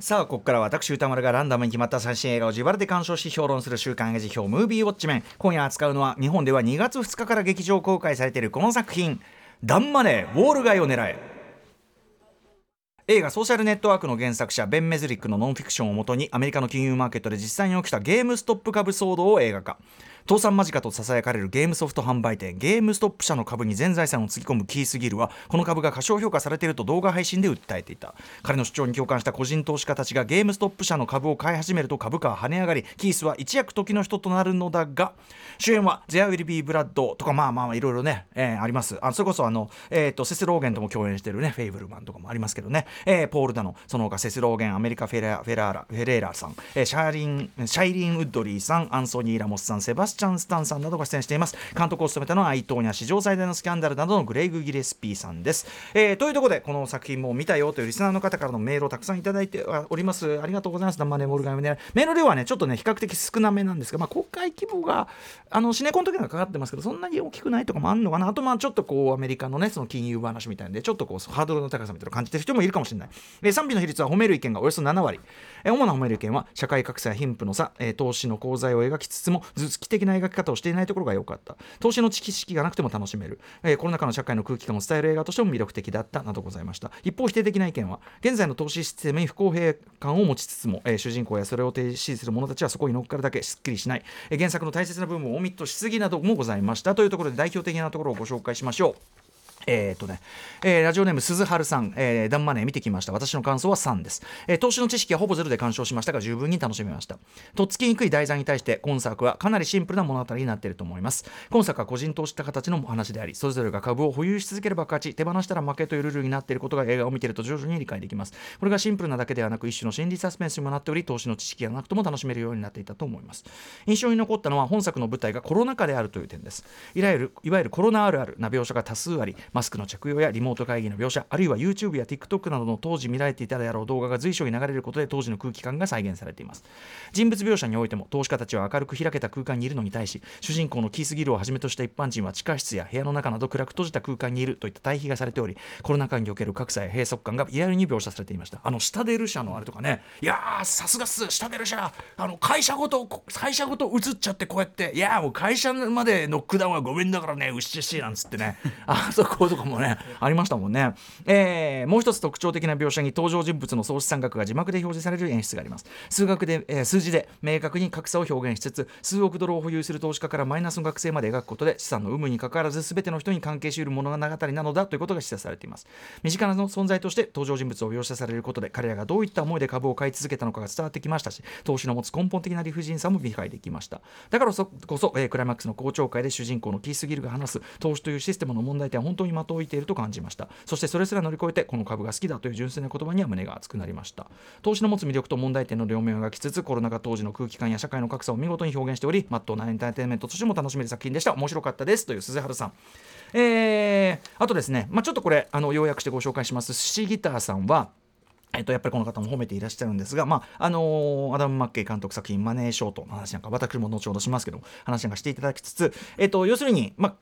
さあここからは私歌丸がランダムに決まった最新映画を自腹で鑑賞し評論する週刊映画辞表ムービーウォッチメン。今夜扱うのは日本では2月2日から劇場公開されているこの作品「ダンマネーウォール街を狙え」映画「ソーシャルネットワーク」の原作者ベン・メズリックのノンフィクションをもとにアメリカの金融マーケットで実際に起きたゲームストップ株騒動を映画化。倒産間近とささやかれるゲームソフト販売店ゲームストップ社の株に全財産をつぎ込むキース・ギルはこの株が過小評価されていると動画配信で訴えていた。彼の主張に共感した個人投資家たちがゲームストップ社の株を買い始めると株価は跳ね上がりキースは一躍時の人となるのだが主演は「ゼア・ウィル・ビー・ブラッド」とかまあまあいろいろね、えー、あります。あそれこそあの、えーと、セス・ローゲンとも共演してるねフェイブルマンとかもありますけどね、えー、ポール・ダノその他セス・ローゲンアメリカフェラフェラーラフェレーラさん、えー、シャーリンシャイリン・ウッドリーさんアンソニー・ラモスさんセバスチャン・スタンさんなどが出演しています。監督を務めたのはアイ,トーニャ 史上最大のスキャンダルなどのクレイグ・ギレスピーさんです、えー、というところでこの作品も見たよというリスナーの方からのメールをたくさんいただいております。ありがとうございます。生ネモルガメメール量はねちょっとね比較的少なめなんですが、まあ、公開規模があのシネコンの時がかかってますけどそんなに大きくないとかもあるのかな。あとまあちょっとこうアメリカのねその金融話みたいでちょっとこうハードルの高さみたいな感じてる人もいるかもしれない、えー、賛否の比率は褒める意見がおよそ7割、えー、主な褒める意見は社会格差や貧富の差、えー、投資の功罪を描きつつも図式的な描き方をしていないところが良かった。投資の知識がなくても楽しめる、えー、コロナ禍の社会の空気感を伝える映画としても魅力的だったなどございました。一方否定的な意見は現在の投資システムに不公平感を持ちつつも、えー、主人公やそれを提示する者たちはそこに乗っかるだけすっきりしない、えー、原作の大切な部分をオミットしすぎなどもございました。というところで代表的なところをご紹介しましょう。えー、っとね、えー、ラジオネーム鈴春さん、えー、ダンマネー見てきました。私の感想は3です。えー、投資の知識はほぼゼロで鑑賞しましたが、十分に楽しめました。とっつきにくい題材に対して、今作はかなりシンプルな物語になっていると思います。今作は個人投資家形の話であり、それぞれが株を保有し続ければ勝ち、手放したら負けというルールになっていることが映画を見ていると徐々に理解できます。これがシンプルなだけではなく、一種の心理サスペンスにもなっており、投資の知識がなくとも楽しめるようになっていたと思います。印象に残ったのは、本作の舞台がコロナ禍であるという点です。いわゆるいわゆるコロナあるあるな描写が多数あり、マスクの着用やリモート会議の描写あるいは YouTube や TikTok などの当時見られていたであろう動画が随所に流れることで当時の空気感が再現されています。人物描写においても投資家たちは明るく開けた空間にいるのに対し主人公のキース・ギルをはじめとした一般人は地下室や部屋の中など暗く閉じた空間にいるといった対比がされておりコロナ禍における格差や閉塞感がリアルに描写されていました。あの下出る社のあれとかねいやさすがっす下出る社あの会社ごと会社ごと映っちゃってこうやっていやもう会社までノックダウンはごめんだからねうっしっしなんつってね。あそことかもねありましたもんね。えー、もう一つ特徴的な描写に登場人物の総資産額が字幕で表示される演出があります。数学で、えー、数字で明確に格差を表現しつつ数億ドルを保有する投資家からマイナスの学生まで描くことで資産の有無にかかわらず全ての人に関係しうる物語なのだということが示唆されています。身近な存在として登場人物を描写されることで彼らがどういった思いで株を買い続けたのかが伝わってきましたし投資の持つ根本的な理不尽さも理解できました。だからこそ、えー、クライマックスの公聴会で主人公のキース・ギルが話す投資というシステムの問題点は本当に的を置いていると感じました。そしてそれすら乗り越えてこの株が好きだという純粋な言葉には胸が熱くなりました。投資の持つ魅力と問題点の両面を描きつつコロナ禍当時の空気感や社会の格差を見事に表現しておりまっとうなエンターテインメントとしても楽しめる作品でした。面白かったですという鈴原さん。えー、あとですね、まあ、ちょっとこれあの要約してご紹介しますシギターさんはえっと、やっぱりこの方も褒めていらっしゃるんですが、まああのー、アダム・マッケイ監督作品「マネーショート」の話なんか私も後ほどしますけど話なんかしていただきつつ、えっと、要するに、まあ、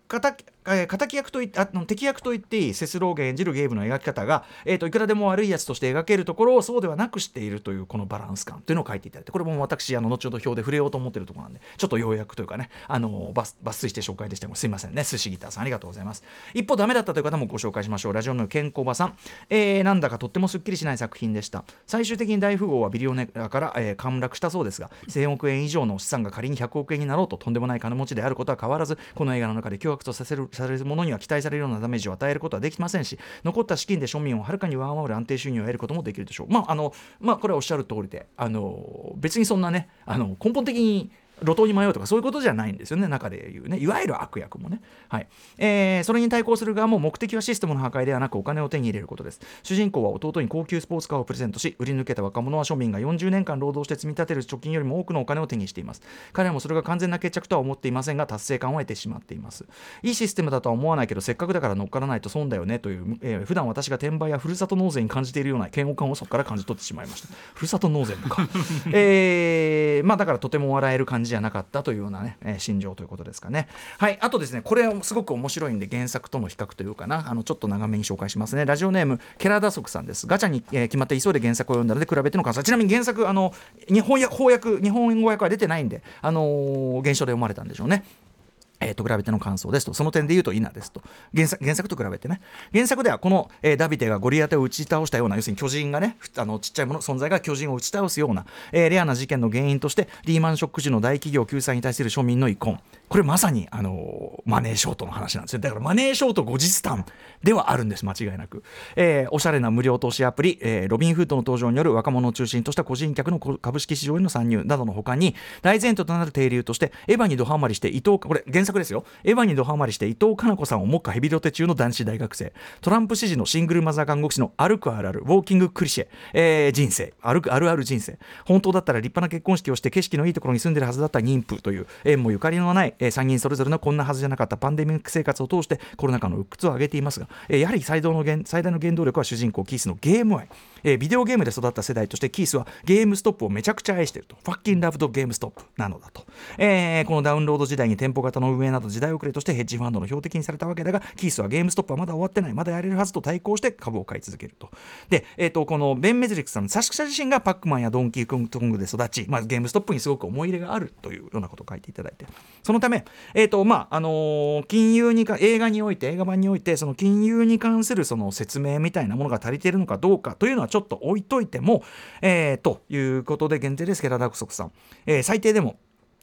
え敵役とあの敵役と言っていいセスローゲン演じるゲームの描き方が、えっと、いくらでも悪いやつとして描けるところをそうではなくしているというこのバランス感というのを書いていただいてこれも私あの後ほど表で触れようと思っているところなんでちょっと要約というかねあの抜抜粋して紹介でしてもすいませんね。寿司ギターさんありがとうございます。一方ダメだったという方もご紹介しましょう。ラジオの健康場さん、えー、なんだかとってもすっきりしない作品でした。最終的に大富豪はビリオネアから、えー、陥落したそうですが1000億円以上の資産が仮に100億円になろうととんでもない金持ちであることは変わらずこの映画の中で脅迫とさせるされるものには期待されるようなダメージを与えることはできませんし残った資金で庶民をはるかに上回る安定収入を得ることもできるでしょう。まああのまあこれはおっしゃる通りであの別にそんなねあの根本的に路頭に迷うとかそういうことじゃないんですよね中でいうね。いわゆる悪役もね、はい。えー、それに対抗する側も目的はシステムの破壊ではなくお金を手に入れることです。主人公は弟に高級スポーツカーをプレゼントし売り抜けた若者は庶民が40年間労働して積み立てる貯金よりも多くのお金を手にしています。彼らもそれが完全な決着とは思っていませんが達成感を得てしまっています。いいシステムだとは思わないけどせっかくだから乗っからないと損だよねという、えー、普段私が転売やふるさと納税に感じているような嫌悪感をそこから感じ取ってしまいました。ふるさと納税もか。えー、まあだからとても笑える感じじじゃなかったというようなね、えー、心情ということですかね。はいあとですねこれすごく面白いんで原作との比較というかな。あのちょっと長めに紹介しますね。ラジオネームケラダソクさんです。ガチャに、えー、決まって急いで原作を読んだので比べての感想。ちなみに原作あの日本や翻訳日本語訳は出てないんであのー、原書で読まれたんでしょうね。えー、と比べての感想ですと、その点で言うといいなですと。原作、原作と比べてね、原作ではこの、えー、ダビデがゴリアテを打ち倒したような、要するに巨人がね、あのちっちゃいもの存在が巨人を打ち倒すような、えー、レアな事件の原因として、リーマンショック時の大企業救済に対する庶民の遺恨、これまさに、あのマネーショートの話なんですよ。だからマネーショート後日談ではあるんです、間違いなく。えー、おしゃれな無料投資アプリ、えー、ロビンフードの登場による若者を中心とした個人客の株式市場への参入などのほかに、大前提となる定流として、エヴァにドハマりして伊藤、これ原作ですよ。エヴァにドハマりして伊藤かな子さんを目下ヘビロテ中の男子大学生トランプ支持のシングルマザー看護師の歩くあるあるウォーキングクリシェ、えー、人生歩くあるある人生本当だったら立派な結婚式をして景色のいいところに住んでるはずだった妊婦という縁もゆかりのない、えー、3人それぞれのこんなはずじゃなかったパンデミック生活を通してコロナ禍の鬱屈を上げていますが、えー、やはり最大の最大の原動力は主人公キースのゲーム愛。えー、ビデオゲームで育った世代としてキースはゲームストップをめちゃくちゃ愛していると。ファッキンラブドゲームストップなのだと、えー、このダウンロード時代に店舗型の運営など時代遅れとしてヘッジファンドの標的にされたわけだがキースはゲームストップはまだ終わってない。まだやれるはずと対抗して株を買い続けると。で、えーと、このベン・メズリックさんの作者自身がパックマンやドンキーコングで育ち、まあ、ゲームストップにすごく思い入れがあるというようなことを書いていただいて。そのため、えーとまああの金融にか映画において映画版においてその金融に関するその説明みたいなものが足りているのかどうかというのはちょっと置いといても、えー、ということで限定ですケラダクソクさん、えー、最低でも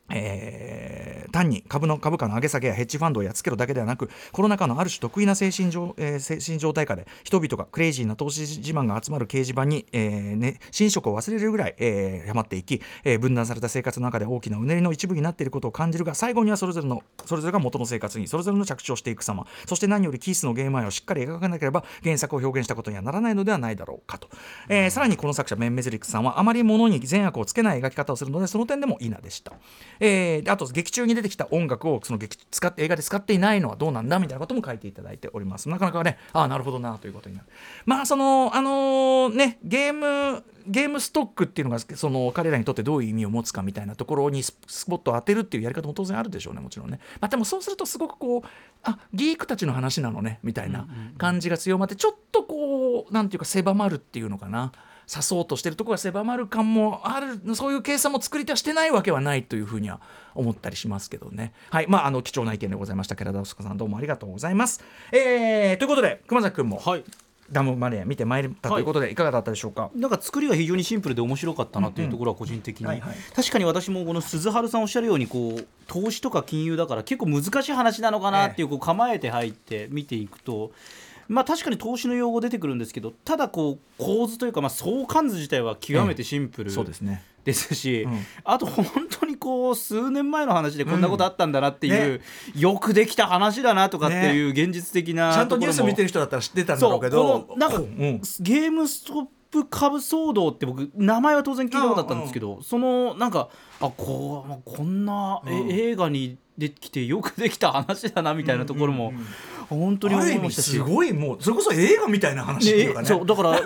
えー、単に株の株価の上げ下げやヘッジファンドをやっつけるだけではなくコロナ禍のある種得意な精神状,、えー、精神状態下で人々がクレイジーな投資自慢が集まる掲示板に、えーね、寝食を忘れるぐらい、えー、はまっていき、えー、分断された生活の中で大きなうねりの一部になっていることを感じるが最後にはそれぞれのそれぞれが元の生活にそれぞれの着地をしていく様そして何よりキースのゲーム愛をしっかり描かなければ原作を表現したことにはならないのではないだろうかと、えー、さらにこの作者メン・メズリックさんはあまり物に善悪をつけない描き方をするのでその点でもいいなでした、えー、あと劇中に出てきた音楽をその劇使って映画で使っていないのはどうなんだみたいなことも書いていただいております。なかなかねああなるほどなということになる。まあそのあのー、ねゲームゲームストックっていうのがその彼らにとってどういう意味を持つかみたいなところにスポットを当てるっていうやり方も当然あるでしょうねもちろんね、まあ、でもそうするとすごくこうあギークたちの話なのねみたいな感じが強まってちょっとこうなんていうか狭まるっていうのかな刺そうとしてるところが狭まる感もある。そういう計算も作り手はしてないわけはないというふうには思ったりしますけどね。はい。まああの貴重な意見でございました寺田さんどうもありがとうございます、えー、ということで熊崎君も、はい。ダムマネー見てまいった。ということで、い、かがだったでしょうか？なんか作りが非常にシンプルで面白かったなというところは個人的に、確かに私もこの鈴春さんおっしゃるようにこう投資とか金融だから結構難しい話なのかなっていうこう構えて入って見ていくと、まあ、確かに投資の用語出てくるんですけどただこう構図というか、まあ、相関図自体は極めてシンプル、そうですね。ですし、うん、あと本当にこう数年前の話でこんなことあったんだなっていう、うんね、よくできた話だなとかっていう現実的な、ね、ちゃんとニュース見てる人だったら知ってたんだろうけど。なんか、うん、ゲームストップ株騒動って僕名前は当然聞いたことあったんですけど、そのなんかあこうこんな、映画にできてよくできた話だなみたいなところも、本当に思いましたし。すごいもうそれこそ映画みたいな話っていうかね、そうだから フ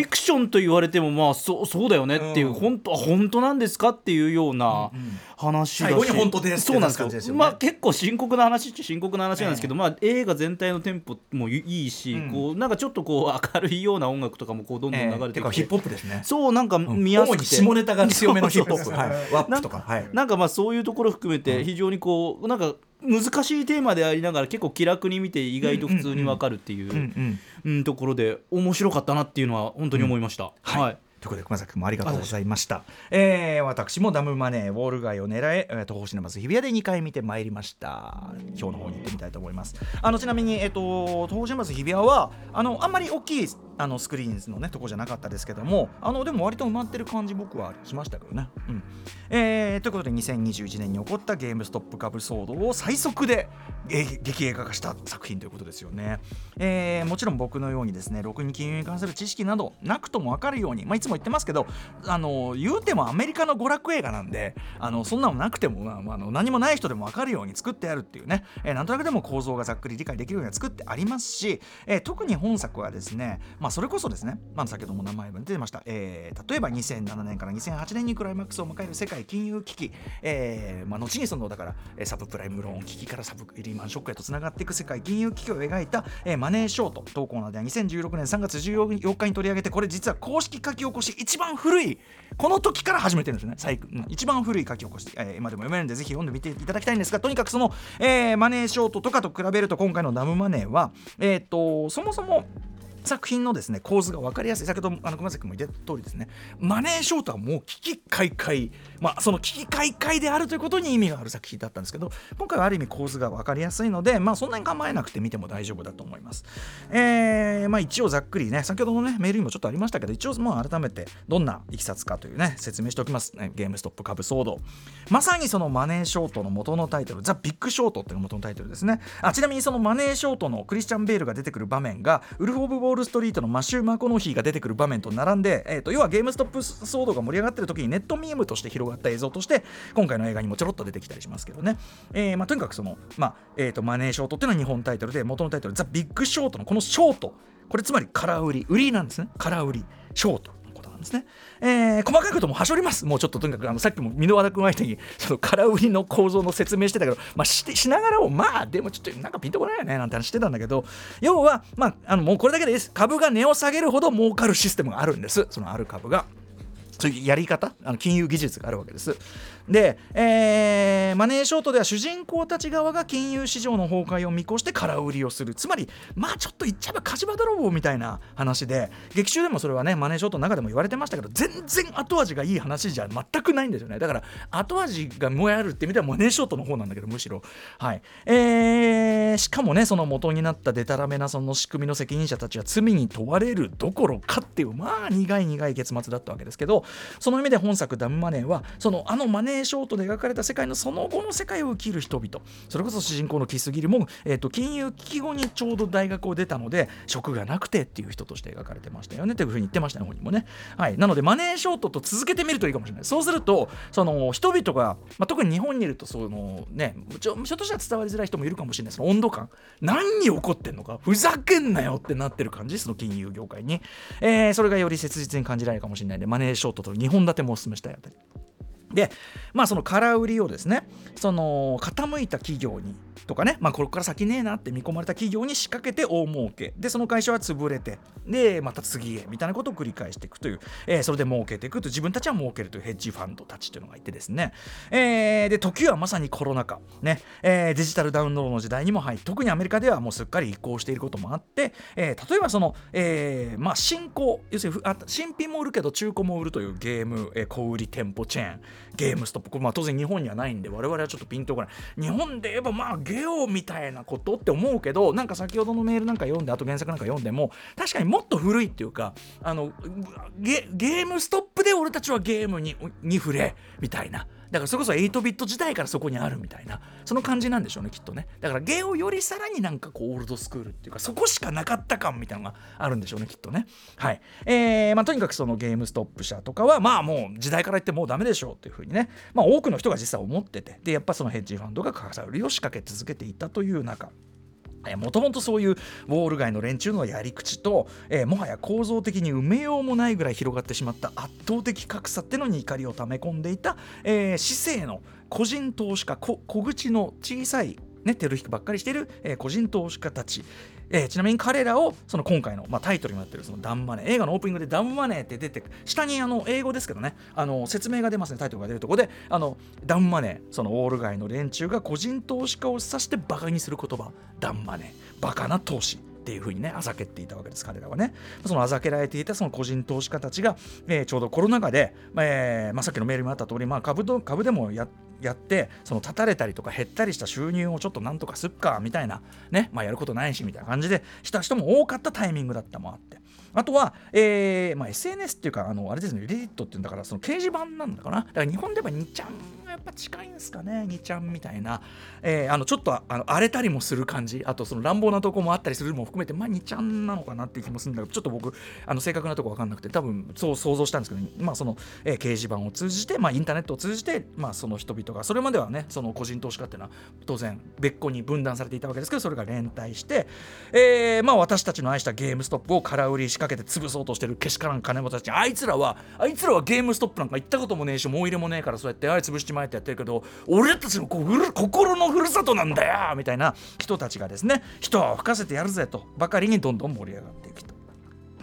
ィクションと言われてもまあそうそうだよねっていう、うん、本当本当なんですかっていうような話だし、うん。うん、最後に本当ですそうなんですよ、ね、まあ結構深刻な話っちゃ深刻な話なんですけど、えー、まあ映画全体のテンポもいいし、うん、こうなんかちょっとこう明るいような音楽とかもこうどんどん流れてきて、えー、ヒップホップですね。そうなんか見やすくて、下ネタが強めのヒップホップ。はい、ワップとか。はい、なんかまあそういうところ含めて非常にこうなんか難しいテーマでありながら結構気楽に見て意外と普通に分かるっていうところで面白かったなっていうのは本当に思いました。はい、はいということで熊崎君もありがとうございました。えー、私もダムマネーウォール街を狙ええー、東方シネマズ日比谷で2回見てまいりました。今日の方に行ってみたいと思います。あのちなみにえっ、ー、と東方シネマズ日比谷はあのあんまり大きいあのスクリーンズのねとこじゃなかったですけどもあのでも割と埋まってる感じ僕はしましたけどね。うんえー、ということで2021年に起こったゲームストップ株騒動を最速で、劇映画化した作品ということですよね。えー、もちろん僕のようにですねろくに金融に関する知識などなくとも分かるように、まあ、いつも言ってますけどあの言うてもアメリカの娯楽映画なんであのそんなのなくても、まあ、あの何もない人でも分かるように作ってあるっていうね、えー、なんとなくでも構造がざっくり理解できるように作ってありますし、えー、特に本作はですね、ままあ、それこそですね、まあ、先ほども名前が出てました、えー、例えば2007年から2008年にクライマックスを迎える世界金融危機、えーまあ、後にそのだからサブプライムローン危機からサブリーマンショックへとつながっていく世界金融危機を描いた、えー、マネーショート。投稿などでは2016年3月14日に取り上げてこれ実は公式書き起こし一番古いこの時から始めてるんですね。最一番古い書き起こし、えー、今でも読めるんでぜひ読んでみていただきたいんですがとにかくその、えー、マネーショートとかと比べると今回のダムマネーは、えーとそもそも作品のですね構図が分かりやすい。先ほどあの熊崎君も言った通りですね。マネーショートはもう危機開会まあその危機開会であるということに意味がある作品だったんですけど今回はある意味構図が分かりやすいのでまあそんなに構えなくて見ても大丈夫だと思います。えー、まあ一応ざっくりね先ほどのねメールにもちょっとありましたけど一応もう改めてどんないきさつかというね説明しておきます、ね、ゲームストップ株騒動。まさにそのマネーショートの元のタイトルザ・ビッグショートっていうのが元のタイトルですね。あちなみにそのマネーショートのクリスチャン・ベールが出てくる場面がウルフ・オブ・ウォール・ストリートのマシュー・マコノヒーが出てくる場面と並んで、えーと、要はゲームストップ騒動が盛り上がってる時にネットミームとして広がった映像として今回の映画にもちょろっと出てきたりしますけどね、えーまあ、とにかくその、まあえーと、マネーショートっていうのは日本タイトルで元のタイトルザ・ビッグショートのこのショートこれつまり空売り売りなんですね空売りショートですね。えー、細かいこともはしょります。もうちょっととにかくあのさっきも箕輪田君相手にその空売りの構造の説明してたけど、まあ、してしながらもまあでもちょっとなんかピンとこないよねなんて話してたんだけど要はまああのもうこれだけでいいです株が値を下げるほど儲かるシステムがあるんですそのある株が。そういうやり方あの金融技術があるわけです。で、えー、マネーショートでは主人公たち側が金融市場の崩壊を見越して空売りをする。つまりまあちょっと言っちゃえば火事場泥棒みたいな話で劇中でもそれはねマネーショートの中でも言われてましたけど全然後味がいい話じゃ全くないんですよね。だから後味がもやるって意味ではマネーショートの方なんだけどむしろ。はい。えー、しかもねその元になったデタラメなその仕組みの責任者たちは罪に問われるどころかっていうまあ苦い苦い結末だったわけですけどその意味で本作ダムマネーはそのあのマネーショートで描かれた世界のその後の世界を生きる人々。それこそ主人公のキスギルも、えーと、金融危機後にちょうど大学を出たので職がなくてっていう人として描かれてましたよね。というふうに言ってましたね本人もね、はい、なのでマネーショートと続けてみるといいかもしれない。そうするとその人々が、まあ、特に日本にいるとそのねちょひょっとしたら伝わりづらい人もいるかもしれない。その温度感。何に起こってんのか。ふざけんなよってなってる感じ。その金融業界に、えー、それがより切実に感じられるかもしれないんでマネーショートと2本立てもお勧めしたいあたり。でまあその空売りをですねその傾いた企業にとかね、まあ、これから先ねえなって見込まれた企業に仕掛けて大儲け。でその会社は潰れてでまた次へみたいなことを繰り返していくという、えー、それで儲けていくと自分たちは儲けるというヘッジファンドたちというのがいてですね、えー、で時はまさにコロナ禍、ね。えー、デジタルダウンロードの時代にも入り特にアメリカではもうすっかり移行していることもあって、えー、例えばその、えーまあ、新興要するにあ新品も売るけど中古も売るというゲーム、えー、小売店舗チェーンゲームストップ、まあ、当然日本にはないんで我々はちょっとピンとこない。日本で言えばまあゲオみたいなことって思うけどなんか先ほどのメールなんか読んであと原作なんか読んでも確かにもっと古いっていうかあのゲームストップで俺たちはゲームにに触れみたいな。だからそれこそ8ビット時代からそこにあるみたいなその感じなんでしょうねきっとね。だからゲオよりさらになんかこうオールドスクールっていうかそこしかなかった感みたいなのがあるんでしょうねきっとね。はい。えー、まあとにかくそのゲームストップ社とかはまあもう時代から言ってもうダメでしょうっていうふうにね。まあ多くの人が実際思ってて。でやっぱそのヘッジファンドが価格売りを仕掛け続けていたという中。もともとそういうウォール街の連中のやり口と、えー、もはや構造的に埋めようもないぐらい広がってしまった圧倒的格差ってのに怒りをため込んでいた、えー、市政の個人投資家小口の小さいね、テル引くばっかりしている、えー、個人投資家たち、えー、ちなみに彼らをその今回の、まあ、タイトルになってるそのダンマネー映画のオープニングでダンマネーって出て下にあの英語ですけどねあの説明が出ますねタイトルが出るとこであのダンマネーそのオール街の連中が個人投資家を指してバカにする言葉ダンマネー。バカな投資。っていうふうにねあざけっていたわけです彼らはね。そのあざけられていたその個人投資家たちが、えー、ちょうどコロナ禍で、えーまあ、さっきのメールにもあった通り、まあ、株株でもやってやってその立たれたりとか減ったりした収入をちょっとなんとかすっかみたいなねまあやることないしみたいな感じでした人も多かったタイミングだったもあって。あとは、えーまあ、SNS っていうかあのあれですねレディットっていうんだからその掲示板なんだかな。だから日本では2ちゃんがやっぱ近いんですかね2ちゃんみたいな、えー、あのちょっとあの荒れたりもする感じ。あとその乱暴なとこもあったりするのも含めてまあ2ちゃんなのかなっていう気もするんだけどちょっと僕あの正確なとこ分かんなくて多分そう想像したんですけど、まあその、えー、掲示板を通じて、まあ、インターネットを通じて、まあ、その人々がそれまではねその個人投資家っていうのは当然別個に分断されていたわけですけどそれが連帯して、えーまあ、私たちの愛したゲームストップを空売りし仕掛けて潰そうとしてるけしからん金持ちたちあいつらはあいつらはゲームストップなんか行ったこともねえしもう入れもねえからそうやってあい潰しちまえってやってるけど俺たちのこう心のふるさとなんだよみたいな人たちがですね人を吹かせてやるぜとばかりにどんどん盛り上がっていく。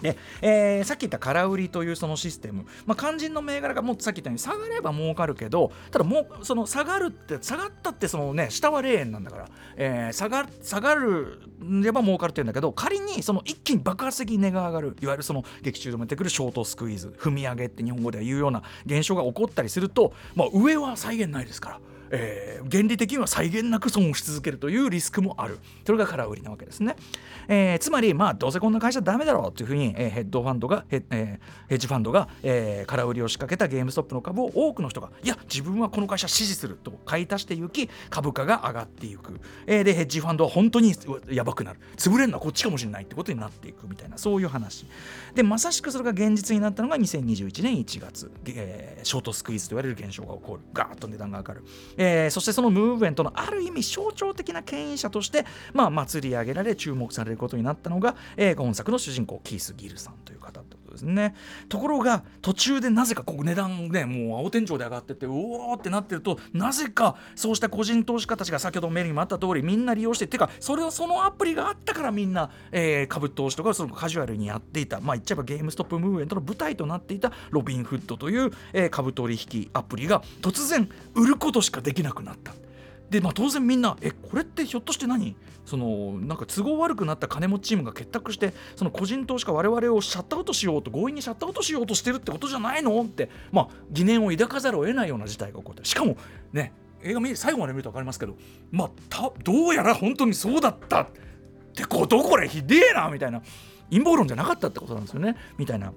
で、えー、さっき言った空売りというそのシステム、まあ、肝心の銘柄がもうさっき言ったように下がれば儲かるけどただもうその下がるって下がったってそのね下は0円なんだから、えー、下が下がるれば儲かるって言うんだけど仮にその一気に爆発的に値が上がる。いわゆるその劇中でも出てくるショートスクイーズ踏み上げって日本語では言うような現象が起こったりすると、まあ、上は再現ないですから。えー、原理的には際限なく損をし続けるというリスクもある。それが空売りなわけですね、えー、つまりまあどうせこんな会社ダメだろうというふうに、えー、ヘッドファンドがヘ,、えー、ヘッジファンドが、えー、空売りを仕掛けたゲームストップの株を多くの人がいや自分はこの会社支持すると買い足していき株価が上がっていく、えー、でヘッジファンドは本当にやばくなる。潰れるのはこっちかもしれないってことになっていくみたいなそういう話。でまさしくそれが現実になったのが2021年1月、えー、ショートスクイーズと言われる現象が起こる。ガーッと値段が上がる、えー、そしてそのムーブメントのある意味象徴的な権威者として、まあ、祭り上げられ注目されることになったのが、えー、本作の主人公キース・ギルさんという方ですねところが途中でなぜかここ値段ねもう青天井で上がっててうおーってなってるとなぜかそうした個人投資家たちが先ほどメールにもあった通りみんな利用してっていうかそれはそのアプリがあったからみんな、えー、株投資とかそのカジュアルにやっていたまあ言っちゃえばゲームストップムーブメントの舞台となっていたロビンフッドという、えー、株取引アプリが突然売ることしかできなくなった。でまあ、当然みんなえこれってひょっとして何？そのなんか都合悪くなった金持ちチームが結託してその個人投資家我々をシャットアウトしようと強引にシャットアウトしようとしてるってことじゃないの？って、まあ、疑念を抱かざるを得ないような事態が起こってしかもね映画最後まで見ると分かりますけど、まあ、たどうやら本当にそうだったってこと？これひでえなみたいな。陰謀論じゃなかったってことなんですよね。みたいな。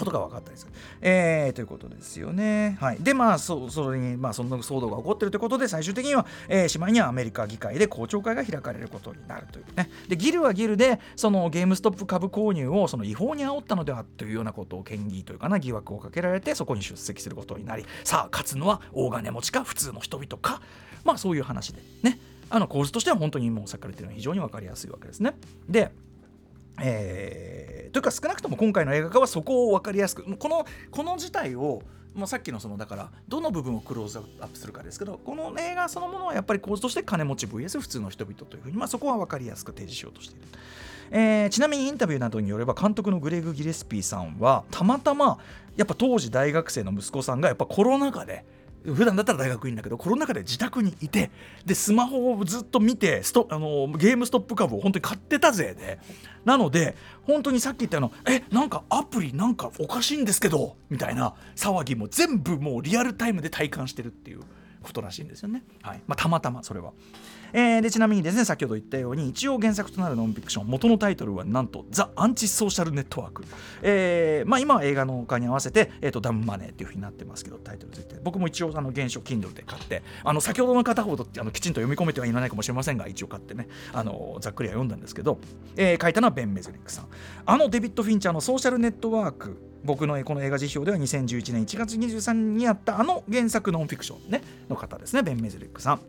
ことが分かったりする。えー、ということですよね。はい、でまあそそれにまあそんな騒動が起こってるということで最終的には、えー、しまいにはアメリカ議会で公聴会が開かれることになるというね。でギルはギルでそのゲームストップ株購入をその違法に煽ったのではというようなことを嫌疑というかな疑惑をかけられてそこに出席することになりさあ勝つのは大金持ちか普通の人々かまあそういう話でね。あの構図としては本当にもうさっきから言ってるのは非常に分かりやすいわけですね。でえー、というか少なくとも今回の映画化はそこを分かりやすくこのこの事態をもうさっきのそのだからどの部分をクローズアップするかですけどこの映画そのものはやっぱり構図として金持ち VS 普通の人々というふうに、まあ、そこは分かりやすく提示しようとしている。えー、ちなみにインタビューなどによれば監督のグレグ・ギレスピーさんはたまたまやっぱ当時大学生の息子さんがやっぱコロナ禍で普段だったら大学院だけどコロナ禍で自宅にいてでスマホをずっと見てストあのゲームストップ株を本当に買ってたぜで。なので本当にさっき言ったようなえなんかアプリなんかおかしいんですけどみたいな騒ぎも全部もうリアルタイムで体感してるっていう。ことらしいんですよね、はい。まあ、たまたまそれは。えー、でちなみにですね先ほど言ったように一応原作となるノンフィクション元のタイトルはなんと「ザ・アンチ・ソーシャル・ネットワーク」えー、まあ、今は映画の他に合わせて、えーと、ダムマネーっていうふうになってますけどタイトルついて僕も一応あの原書 Kindle で買ってあの先ほどの方ほどあのきちんと読み込めてはいないかもしれませんが一応買ってねあのざっくりは読んだんですけど、えー、書いたのはベン・メズリックさん。あのデビッド・フィンチャーのソーシャルネットワーク僕のこの映画辞表では2011年1月23日にあったあの原作ノンフィクション、ね、の方ですねベン・メズリックさん。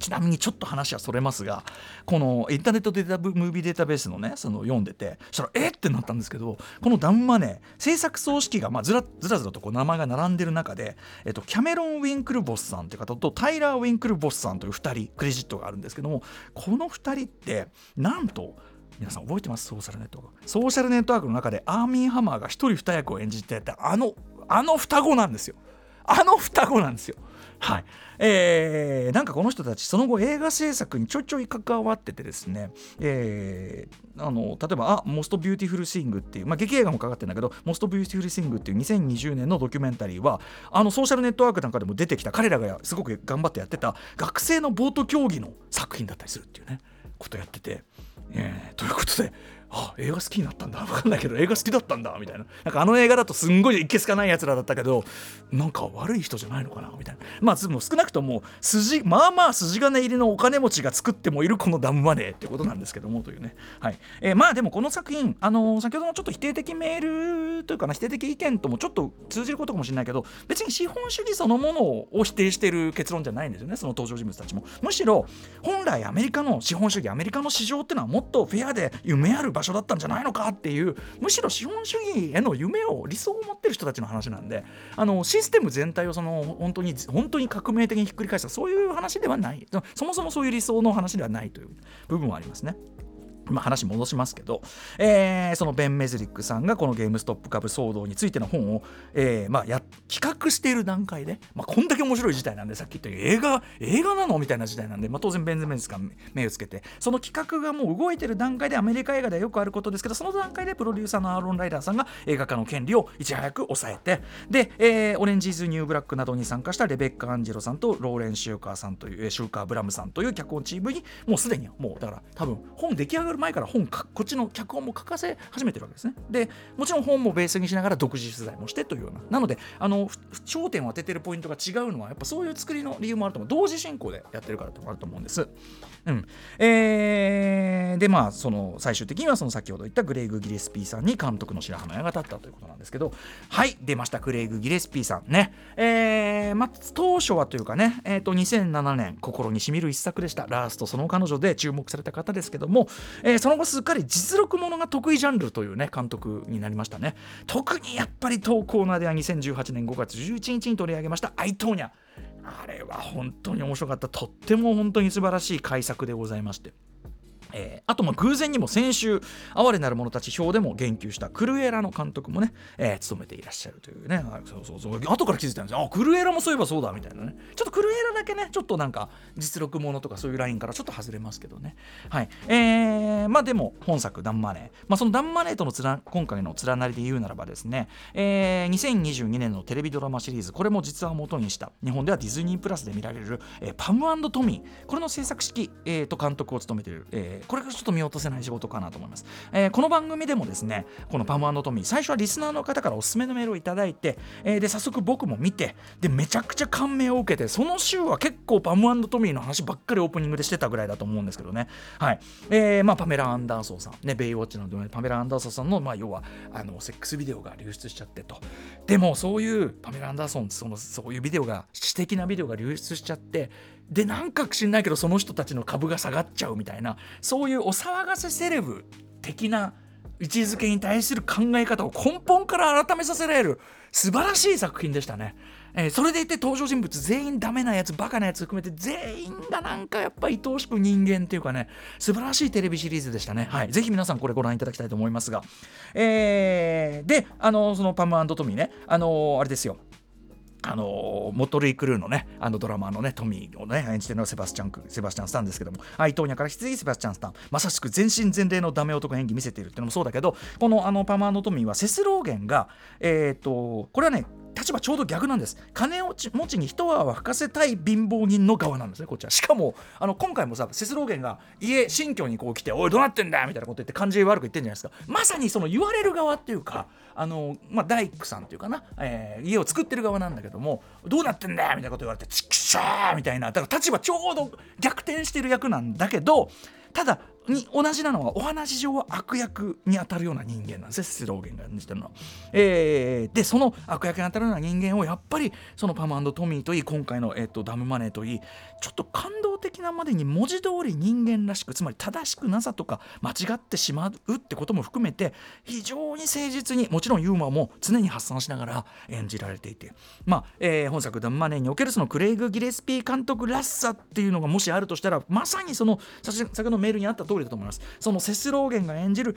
ちなみにちょっと話はそれますがこのインターネットデータムービーデータベースのねその読んでてそしたらえってなったんですけどこのダウンマネー制作総指揮がまあずらずらずらとこう名前が並んでる中で、えっと、キャメロン・ウィンクルボスさんという方とタイラー・ウィンクルボスさんという2人クレジットがあるんですけどもこの2人ってなんと皆さん覚えてます？ソーシャルネットワーク。ソーシャルネットワークの中でアーミーハマーが1人2役を演じてた。あのあの双子なんですよ。あの双子なんですよ。はい。えー、なんかこの人たちその後映画制作にちょいちょい関わっててですね、えー、あの例えば「あモストビューティフルシング」っていう、まあ、劇映画もかかってるんだけど「Most Beautiful Thing」っていう2020年のドキュメンタリーはあのソーシャルネットワークなんかでも出てきた。彼らがすごく頑張ってやってた学生のボート競技の作品だったりするっていうね。ことやってて、えー、ということであ映画好きになったんだ。分かんないけど映画好きだったんだ。みたいな。なんかあの映画だとすんごいいけすかないやつらだったけどなんか悪い人じゃないのかな。みたいな。まあも少なくとも筋まあまあ筋金入りのお金持ちが作ってもいるこのダムマネーってことなんですけどもというね。はい、えー、まあでもこの作品あのー、先ほどのちょっと否定的メールというかな否定的意見ともちょっと通じることかもしれないけど別に資本主義そのものを否定してる結論じゃないんですよね。その登場人物たちも。むしろ本来アメリカの資本主義アメリカの市場っていうのはもっとフェアで夢ある場場所だったんじゃないのかっていうむしろ資本主義への夢を理想を持ってる人たちの話なんであのシステム全体をその本当に本当に革命的にひっくり返したそういう話ではないそもそもそういう理想の話ではないという部分はありますね。まあ、話戻しますけど、えー、そのベン・メズリックさんがこのゲームストップ株騒動についての本を、えーまあ、や企画している段階で、まあ、こんだけ面白い事態なんでさっき言ったように映画映画なのみたいな事態なんで、まあ、当然ベン・メズリックさん目をつけてその企画がもう動いてる段階でアメリカ映画ではよくあることですけどその段階でプロデューサーのアーロン・ライダーさんが映画化の権利をいち早く抑えてで、えー、オレンジ・イズ・ニューブラックなどに参加したレベッカ・アンジェロさんとローレン・シューカーさんというシューカー・ブラムさんという脚本チームにもうすでにもうだから多分本出来上がる前から本書こっちの脚本も書かせ始めてるわけですね。でもちろん本もベースにしながら独自取材もしてというような。なのであの焦点を当ててるポイントが違うのはやっぱそういう作りの理由もあると思う。同時進行でやってるからともあると思うんです。うん。えー、でまあその最終的にはその先ほど言ったクレイグ・ギレスピーさんに監督の白羽の矢が立ったということなんですけど。はい出ましたグレイグ・ギレスピーさんね、えーまあ、当初はというかね、えー、と2007年心にしみる一作でした。ラストその彼女で注目された方ですけども、え、その後すっかり実力ものが得意ジャンルというね監督になりましたね。特にやっぱり当コーナーでは2018年5月11日に取り上げました「アイトーニャ」あれは本当に面白かった。とっても本当に素晴らしい改作でございまして。えー、あとまあ偶然にも先週「哀れなる者たち」表でも言及したクルエラの監督もね、えー、務めていらっしゃるというね。そうそうそう。後から気づいたんですよ。あクルエラもそういえばそうだみたいなね。ちょっとクルエラだけねちょっとなんか実力ものとかそういうラインからちょっと外れますけどね。はい。えー、まあでも本作「ダンマネー」まあその「ダンマネー」とのつら今回の連なりで言うならばですね、えー、2022年のテレビドラマシリーズ。これも実話を元にした日本ではディズニープラスで見られる、えー、パムトミー。これの制作指揮、えー、と監督を務めている、えー、これがちょっと見落とせない仕事かなと思います、えー、この番組でもですねこのパムトミー最初はリスナーの方からおすすめのメールをいただいて、えー、で早速僕も見てでめちゃくちゃ感銘を受けてその週は結構パムトミーの話ばっかりオープニングでしてたぐらいだと思うんですけどね。はい。えー、まあパメラ・アンダーソンさん。ねベイウォッチのパメラ・アンダーソンさんのまあ要はあのセックスビデオが流出しちゃってと。でもそういうパメラ・アンダーソンそのそういうビデオが私的なビデオが流出しちゃってでなんか知んないけどその人たちの株が下がっちゃうみたいなそういうお騒がせセレブ的な位置づけに対する考え方を根本から改めさせられる素晴らしい作品でしたね。えー、それでいて登場人物全員ダメなやつバカなやつ含めて全員がなんかやっぱ愛おしく人間っていうかね素晴らしいテレビシリーズでしたね。はい。ぜひ皆さんこれご覧いただきたいと思いますが。えー、であのそのパムトミーね。あのあれですよ。あのモトリー・クルーのねあのドラマのねトミーをね演じてるのはセバスチャンセバスチャン・スタンですけどもアイトーニャから引き継ぎセバスチャン・スタン。まさしく全身全霊のダメ男演技見せているっていうのもそうだけどこのあのパマーノトミーはセスローゲンがえっ、とこれはね立場ちょうど逆なんです。金持ち持ちに一泡吹かせたい貧乏人の側なんですねこちは。しかもあの今回もさセスローゲンが家新居にこう来て「おいどうなってんだ」みたいなこと言って感じ悪く言ってんじゃないですか。まさにその言われる側っていうかあの、まあ、大工さんっていうかな、えー、家を作ってる側なんだけどもどうなってんだよみたいなこと言われてチクシャーみたいな。だから立場ちょうど逆転してる役なんだけどただ同じなのはお話上は悪役に当たるような人間なんですスローゲンが演じてるのは。えー、でその悪役に当たるような人間をやっぱりそのパムトミーといい今回の、えーと、ダムマネーといいちょっと感動的なまでに文字通り人間らしくつまり正しくなさとか間違ってしまうってことも含めて非常に誠実にもちろんユーモアも常に発散しながら演じられていてまあ、えー、本作ダムマネーにおけるそのクレイグ・ギレスピー監督らしさっていうのがもしあるとしたらまさにその先ほどのメールにあった通りだと思います。そのセスローゲンが演じる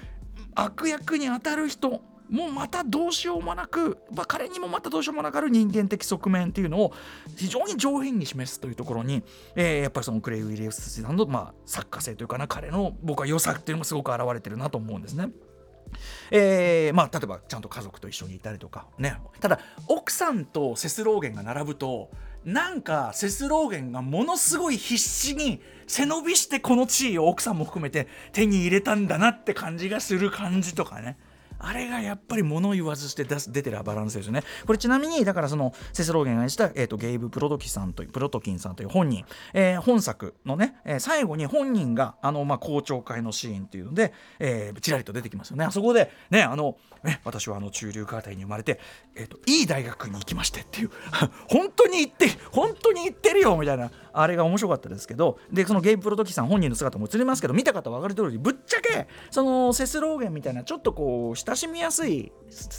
悪役に当たる人もうまたどうしようもなく、まあ、彼にもまたどうしようもなくある人間的側面っていうのを非常に上品に示すというところに、えー、やっぱりそのクレイ・ウィリアムスさんの、まあ、作家性というかな彼の僕は良さっていうのもすごく表れてるなと思うんですね。えー、まあ例えばちゃんと家族と一緒にいたりとかねただ奥さんとセスローゲンが並ぶとなんかセスローゲンがものすごい必死に背伸びしてこの地位を奥さんも含めて手に入れたんだなって感じがする感じとかね。あれがやっぱり物言わずして出す出てるバランスですよね。これちなみにだからそのセスローゲンが演じた、えーと、ゲイブ・プロトキさんというプロトキンさんという本人、えー、本作のね、えー、最後に本人があの、まあ、公聴会のシーンっていうので、えー、ちらりと出てきますよね。あそこでねあのね私はあの中流家庭に生まれて、えーと、いい大学に行きましてっていう 本当に行って本当に行ってるよみたいなあれが面白かったですけどでそのゲイブ・プロトキさん本人の姿も映りますけど見た方分かる通りぶっちゃけそのセスローゲンみたいなちょっとこう下親しみやすい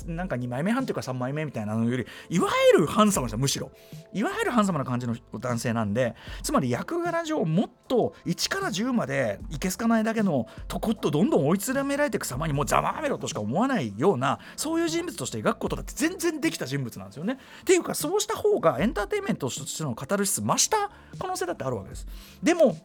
なんか2枚目半というか3枚目みたいなのよりいわゆるハンサムなむしろいわゆるハンサムな感じの男性なんでつまり役柄上もっと1から10までいけすかないだけのとこっとどんどん追い詰められていく様にもうざまめろとしか思わないようなそういう人物として描くことだって全然できた人物なんですよね。っていうかそうした方がエンターテインメントとしてのカタルシス増した可能性だってあるわけです。でも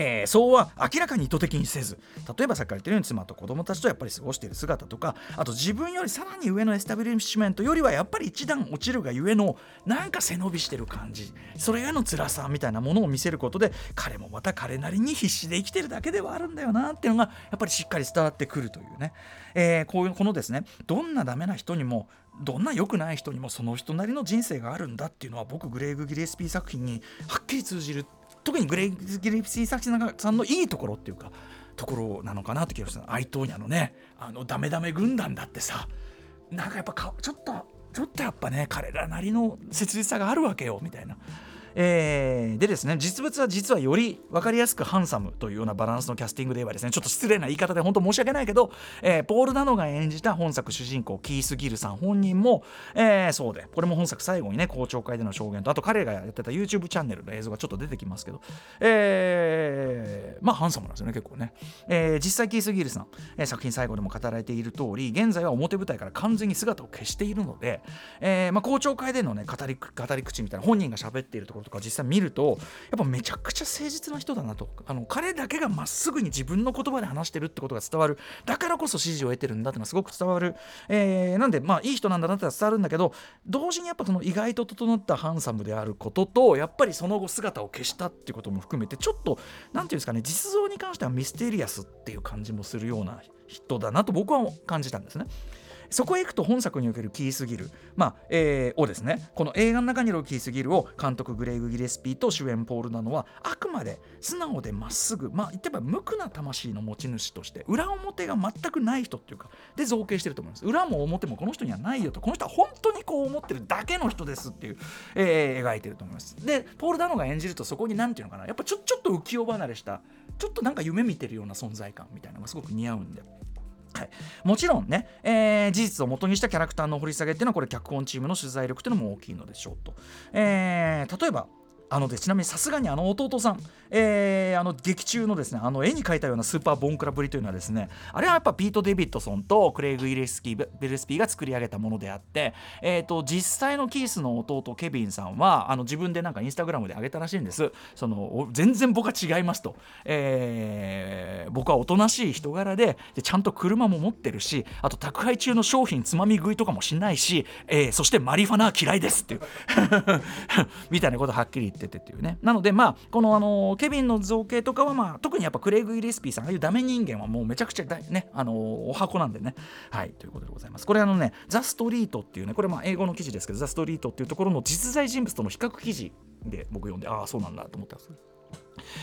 えー、そうは明らかに意図的にせず例えばさっきから言ってるように妻と子供たちとやっぱり過ごしている姿とかあと自分よりさらに上のエスタブリッシュメントよりはやっぱり一段落ちるがゆえのなんか背伸びしてる感じそれへの辛さみたいなものを見せることで彼もまた彼なりに必死で生きてるだけではあるんだよなっていうのがやっぱりしっかり伝わってくるというね、えー、こういうこのですねどんなダメな人にもどんな良くない人にもその人なりの人生があるんだっていうのは僕クレイグ・ギレスピー作品にはっきり通じる特にグレイギリプシー作者さんのいいところっていうかところなのかなって気がした。アイトーニャのねあのダメダメ軍団だってさなんかやっぱちょっとちょっとやっぱね彼らなりの切実さがあるわけよみたいな。えー、でですね実物は実はより分かりやすくハンサムというようなバランスのキャスティングで言えばですねちょっと失礼な言い方で本当申し訳ないけど、えー、ポール・ナノが演じた本作主人公キース・ギルさん本人も、えー、そうでこれも本作最後にね公聴会での証言とあと彼がやってた YouTube チャンネルの映像がちょっと出てきますけど、えー、まあハンサムなんですよね結構ね、えー、実際キース・ギルさん、えー、作品最後でも語られている通り現在は表舞台から完全に姿を消しているので、えーまあ、公聴会でのね語り語り口みたいな本人が喋っているところとか実際見るとやっぱめちゃくちゃ誠実な人だなと。あの彼だけがまっすぐに自分の言葉で話してるってことが伝わる。だからこそ支持を得てるんだってのはすごく伝わる、えー、なんでまあいい人なんだなって伝わるんだけど同時にやっぱその意外と整ったハンサムであることとやっぱりその後姿を消したっていうことも含めてちょっと何て言うんですかね実像に関してはミステリアスっていう感じもするような人だなと僕は感じたんですね。そこへ行くと本作におけるキース・ギル、まあえー、をですねこの映画の中にいるキース・ギルを監督グレイグ・ギレスピーと主演ポールなのはあくまで素直でまっすぐまあ言ってば無垢な魂の持ち主として裏表が全くない人っていうかで造形してると思います。裏も表もこの人にはないよとこの人は本当にこう思ってるだけの人ですっていう、えー、描いてると思います。でポール・ダノが演じるとそこに何て言うのかなやっぱちょちょっと浮世離れしたちょっとなんか夢見てるような存在感みたいなのがすごく似合うんで。はい、もちろんね、えー、事実を元にしたキャラクターの掘り下げっていうのはこれ脚本チームの取材力っていうのも大きいのでしょうと、えー、例えばあのでちなみにさすがにあの弟さん、えー、あの劇中のですねあの絵に描いたようなスーパーボンクラぶりというのはですねあれはやっぱピート・デビッドソンとクレイグ・イレスキーベルスピーが作り上げたものであって、えーと、実際のキースの弟ケビンさんはあの自分でなんかインスタグラムで上げたらしいんです。その全然僕は違いますと、えー、僕はおとなしい人柄ででちゃんと車も持ってるしあと宅配中の商品つまみ食いとかもしないし、えー、そしてマリファナは嫌いですっていう。みたいなことはっきり言ってってっていうね。なのでまあこのあのケビンの造形とかはまあ特にやっぱクレイグ・イレスピーさんああいうダメ人間はもうめちゃくちゃ大ねあのお箱なんでね。はいということでございます。これあのねザ・ストリートっていうねこれまあ英語の記事ですけどザ・ストリートっていうところの実在人物との比較記事で僕読んでああそうなんだと思ったんです。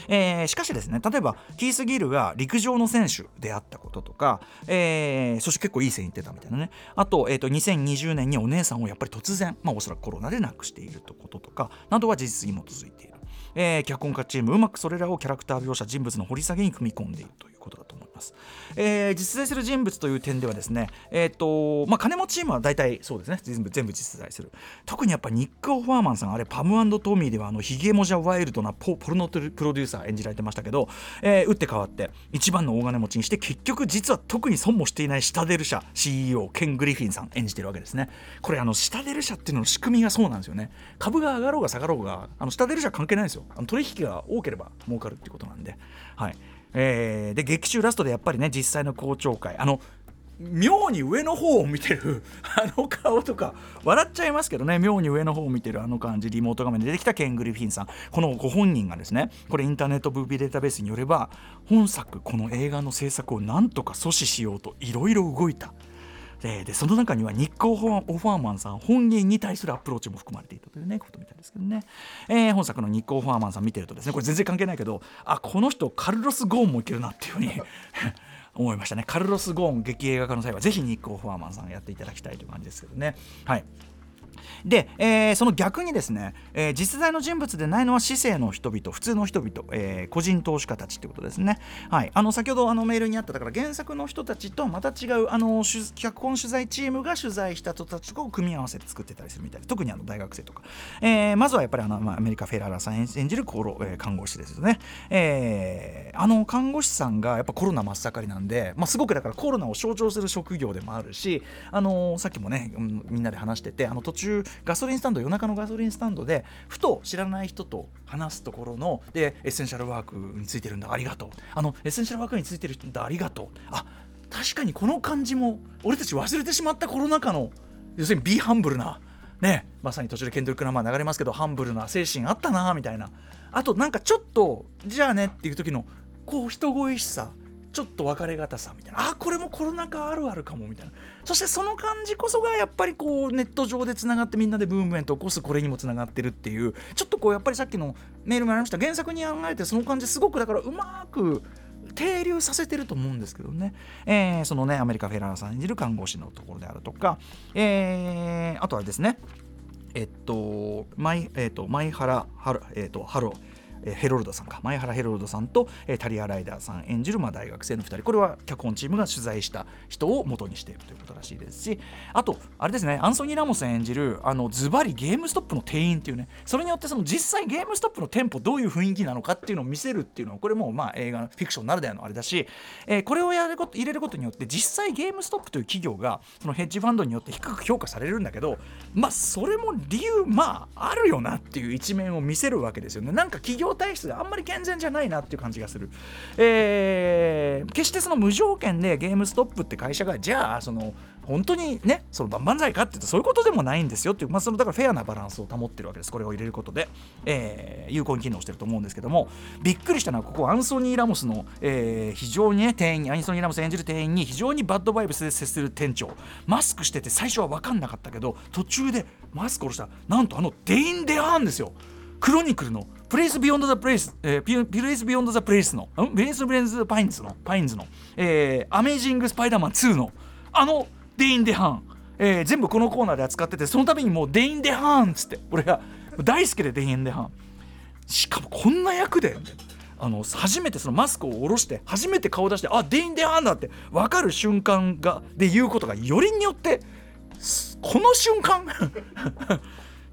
えー、しかしですね例えばキース・ギルが陸上の選手であったこととか、えー、そして結構いい線いってたみたいなねあと,、えーと、2020年にお姉さんをやっぱり突然、まあ、おそらくコロナで亡くしているとこととかなどは事実に基づいている、えー、脚本家チームうまくそれらをキャラクター描写人物の掘り下げに組み込んでいるということだと思います。ます。えー、実在する人物という点ではですね、えーとまあ、金持ちチームは大体そうですね。全部全部実在する。特にやっぱニック・オファーマンさんあれパムトミーではあのヒゲモジャワイルドなポポルノプロデューサー演じられてましたけど、えー、打って変わって一番の大金持ちにして結局実は特に損もしていないシタデル社 CEO ケン・グリフィンさん演じてるわけですね。これあのシタデル社っていうのの仕組みがそうなんですよね。株が上がろうが下がろうがあのシタデル社関係ないんですよ。あの取引が多ければ儲かるっていうことなんで。はい。えー、で劇中ラストでやっぱりね実際の公聴会あの妙に上の方を見てる あの顔とか笑っちゃいますけどね妙に上の方を見てるあの感じリモート画面で出てきたケン・グリフィンさんこのご本人がですねこれインターネットブービーデータベースによれば本作この映画の制作をなんとか阻止しようといろいろ動いた。でその中には日光オファーマンさん本人に対するアプローチも含まれていたというねことみたいですけどね、えー、本作の日光オファーマンさん見てるとですねこれ全然関係ないけどあこの人カルロス・ゴーンもいけるなっていうふうに 思いましたね。カルロス・ゴーン劇映画化の際はぜひ日光・オファーマンさんやっていただきたいという感じですけどね。はい。で、えー、その逆にですね、えー、実在の人物でないのは市政の人々普通の人々、えー、個人投資家たちってことですね、はい、あの先ほどあのメールにあっただから原作の人たちとまた違うあの脚本取材チームが取材した人たちを組み合わせて作ってたりするみたいで特にあの大学生とか、えー、まずはやっぱりあの、まあ、アメリカ・フェラーラさん演じるコロ、えー、看護師ですよね、えー、あの看護師さんがやっぱコロナ真っ盛りなんで、まあ、すごくだからコロナを象徴する職業でもあるし、あのさっきもね、みんなで話しててあの途中ガソリンスタンド夜中のガソリンスタンドでふと知らない人と話すところのでエッセンシャルワークについてるんだありがとう。あのエッセンシャルワークについてる人だありがとう。あ確かにこの感じも俺たち忘れてしまったコロナ禍の要するにビーハンブルなねまさに途中でケンドリック・ラマー流れますけどハンブルな精神あったなみたいな。あとなんかちょっとじゃあねっていう時のこう人恋しさ。ちょっと別れがたさみたいな。あこれもコロナ禍あるあるかもみたいな。そしてその感じこそがやっぱりこうネット上でつながってみんなでブームメント起こすこれにもつながってるっていう。ちょっとこうやっぱりさっきのメールもありました。原作に考えてその感じすごくだからうまく停留させてると思うんですけどね、えー、そのねアメリカ・フェラーさん演じる看護師のところであるとか、えー、あとはですね。えっと、マイ、えっと、マイハラ、ハロ、えっと、ハロー、ヘロルドさんか。マイハラ・ヘロルドさんと、タリア・ライダーさん演じる、まあ、大学生の2人。これは脚本チームが取材した人を元にしているということらしいですしあとあれですね。アンソニー・ラモス演じるあのズバリゲームストップの店員っていうね。それによってその実際ゲームストップの店舗どういう雰囲気なのかっていうのを見せるっていうのはこれもまあ映画のフィクションならではのあれだし、えー、これをやること入れることによって実際ゲームストップという企業がそのヘッジファンドによって低く評価されるんだけどまあそれも理由まああるよなっていう一面を見せるわけですよね。なんか企業体質があんまり健全じゃないなっていう感じがする、えー、決してその無条件でゲームストップって会社がじゃあその本当にねその万々歳かって言うとそういうことでもないんですよっていう、まあ、そのだからフェアなバランスを保ってるわけです。これを入れることで、えー、有効に機能してると思うんですけども。びっくりしたのはここアンソニー・ラモスの、えー、非常にね店員アンソニー・ラモス演じる店員に非常にバッドバイブスで接する店長。マスクしてて最初は分かんなかったけど途中でマスクをしたなんとあのデイン・デハーンですよ。クロニクルのプレイスビヨンドザプレイス、えー、プレイスビヨンドザプレイスの、ん？プレイスビヨンドザパインズの、パインズの、えー、アメイジングスパイダーマン2の、あのデイン・デハン、えー、全部このコーナーで扱ってて、その度にもうデイン・デハンっつって、俺が大好きでデイン・デハン。しかもこんな役で、あの初めてそのマスクを下ろして初めて顔出してあデイン・デハンだって分かる瞬間がで言うことがよりによってこの瞬間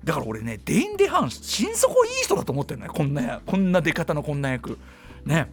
だから俺ねデイン・デハン心底いい人だと思ってるねこんなこんな出方のこんな役。ね。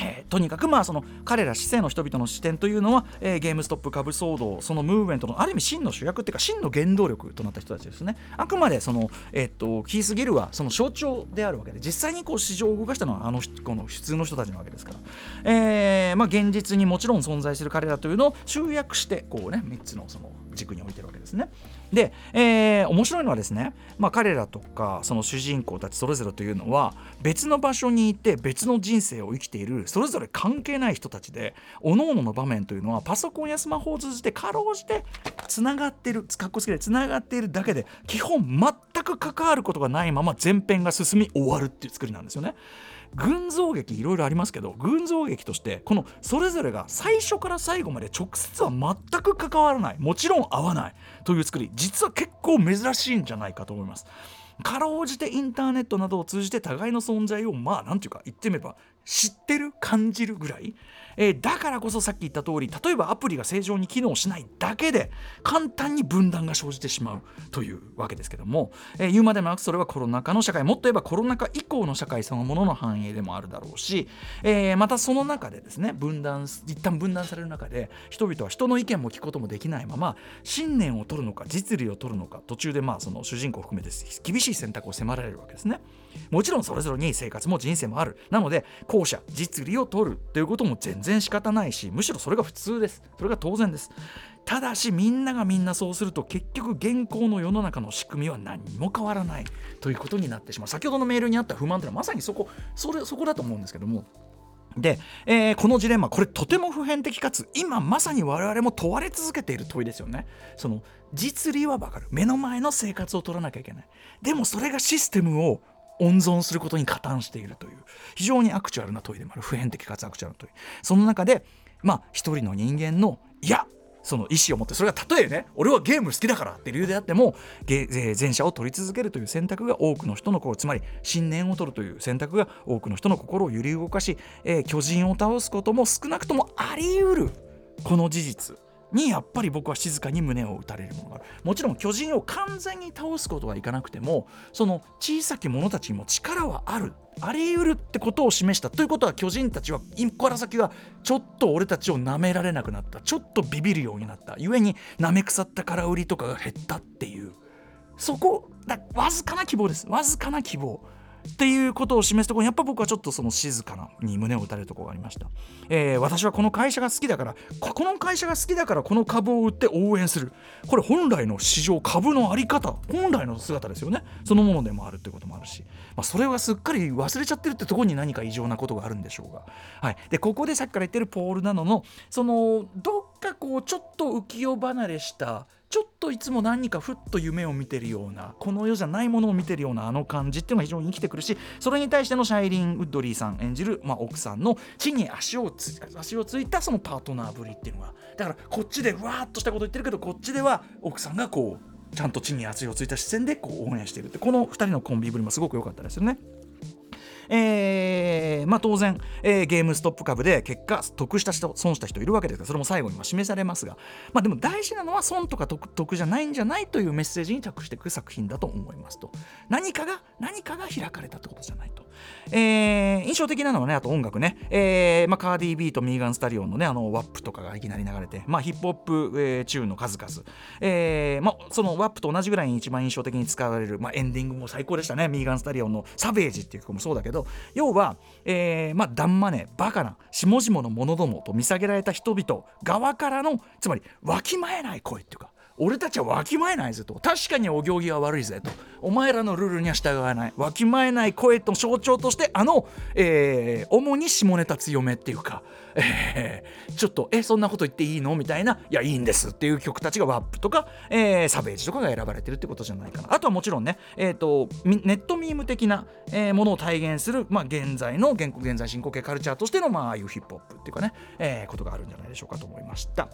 えー、とにかくまあその彼ら市政の人々の視点というのは、えー、ゲームストップ株騒動そのムーブメントのある意味真の主役っていうか真の原動力となった人たちですね。あくまでその、えー、っとキース・ギルはその象徴であるわけで実際にこう市場を動かしたのはあのこの普通の人たちなわけですから、えーまあ、現実にもちろん存在する彼らというのを集約してこうね3つのその軸に置いてるわけですね。で、えー、面白いのはですね、まあ、彼らとかその主人公たちそれぞれというのは別の場所にいて別の人生を生きているそれぞれ関係ない人たちで各々の場面というのはパソコンやスマホを通じてかろうじてつながってるかっこつけでつながっているだけで基本全く関わることがないまま前編が進み終わるっていう作りなんですよね。群像劇いろいろありますけど群像劇としてこのそれぞれが最初から最後まで直接は全く関わらないもちろん合わないという作り実は結構珍しいんじゃないかと思います。かろうじてインターネットなどを通じて互いの存在をまあ何ていうか言ってみれば知ってる感じるぐらいえー、だからこそさっき言った通り例えばアプリが正常に機能しないだけで簡単に分断が生じてしまうというわけですけども、えー、言うまでもなくそれはコロナ禍の社会もっと言えばコロナ禍以降の社会そのものの反映でもあるだろうし、えー、またその中でですね分断一旦分断される中で人々は人の意見も聞くこともできないまま信念を取るのか実利を取るのか途中でまあその主人公を含めて厳しい選択を迫られるわけですね。もちろんそれぞれに生活も人生もある。なので後者実利を取るということも全然仕方ないしむしろそれが普通です。それが当然です。ただしみんながみんなそうすると結局現行の世の中の仕組みは何も変わらない。ということになってしまう。先ほどのメールにあった不満というのはまさにそこそれそこだと思うんですけども。で、えー、このジレンマこれとても普遍的かつ今まさに我々も問われ続けている問いですよね。その実利は分かる。目の前の生活を取らなきゃいけない。でもそれがシステムを温存することに加担しているという非常にアクチュアルな問いでもある普遍的かつアクチュアルな問い。その中でまあ一人の人間のいやその意思を持ってそれがたとえね俺はゲーム好きだからっていう理由であっても前者を取り続けるという選択が多くの人の心つまり信念を取るという選択が多くの人の心を揺り動かし、えー、巨人を倒すことも少なくともあり得るこの事実。にやっぱり僕は静かに胸を打たれるものがある。もちろん巨人を完全に倒すことはいかなくてもその小さき者たちにも力はある。あり得るってことを示した。ということは巨人たちは一個ら先はちょっと俺たちを舐められなくなった。ちょっとビビるようになった。故に舐め腐った空売りとかが減ったっていう。そこだわずかな希望です。わずかな希望っていうことを示すところやっぱ僕はちょっとその静かなに胸を打たれるところがありました、えー、私はこの会社が好きだからこの会社が好きだからこの株を売って応援する。これ本来の市場株の在り方本来の姿ですよね。そのものでもあるということもあるし、まあ、それはすっかり忘れちゃってるってところに何か異常なことがあるんでしょうが、はい、でここでさっきから言ってるポール・ナノのそのどこうちょっと浮世離れしたちょっといつも何かふっと夢を見てるようなこの世じゃないものを見てるようなあの感じっていうのが非常に生きてくるしそれに対してのシャイリン・ウッドリーさん演じる、まあ、奥さんの地に足をつ足をついたそのパートナーぶりっていうのがだからこっちでふわっとしたこと言ってるけどこっちでは奥さんがこうちゃんと地に足をついた視線でこう応援してるってこの2人のコンビぶりもすごく良かったですよね。えー、まあ、当然、えー、ゲームストップ株で結果得した人損した人いるわけですがそれも最後にま示されますが、まあ、でも大事なのは損とか得得じゃないんじゃないというメッセージに着していく作品だと思いますと。何かが何かが開かれたってことじゃないと、えー、印象的なのはねあと音楽ね、えーまあ、カーディー・ビーとミーガン・スタリオンのねあのワップとかがいきなり流れて、まあ、ヒップホップ、えー、チューンの数々、えーまあ、そのワップと同じぐらいに一番印象的に使われる、まあ、エンディングも最高でしたね。ミーガン・スタリオンの「サベージ」っていう曲もそうだけど。要は、えー、まあ、だんまね、バカな、下々の者どもと見下げられた人々側からの、つまり、わきまえない声っていうか、俺たちはわきまえないぜと。確かにお行儀は悪いぜと。お前らのルールには従わない。わきまえない声と象徴としてあの、えー、主に下ネタ強めっていうか、えー、ちょっとえそんなこと言っていいのみたいな。いやいいんですっていう曲たちがワップとか、えー、サベージとかが選ばれてるってことじゃないかな。あとはもちろんね、えーと、ネットミーム的な、えー、ものを体現する、まあ、現在の現現在進行形カルチャーとしての、まあ、ああいうヒップホップっていうかね、えー、ことがあるんじゃないでしょうかと思いました。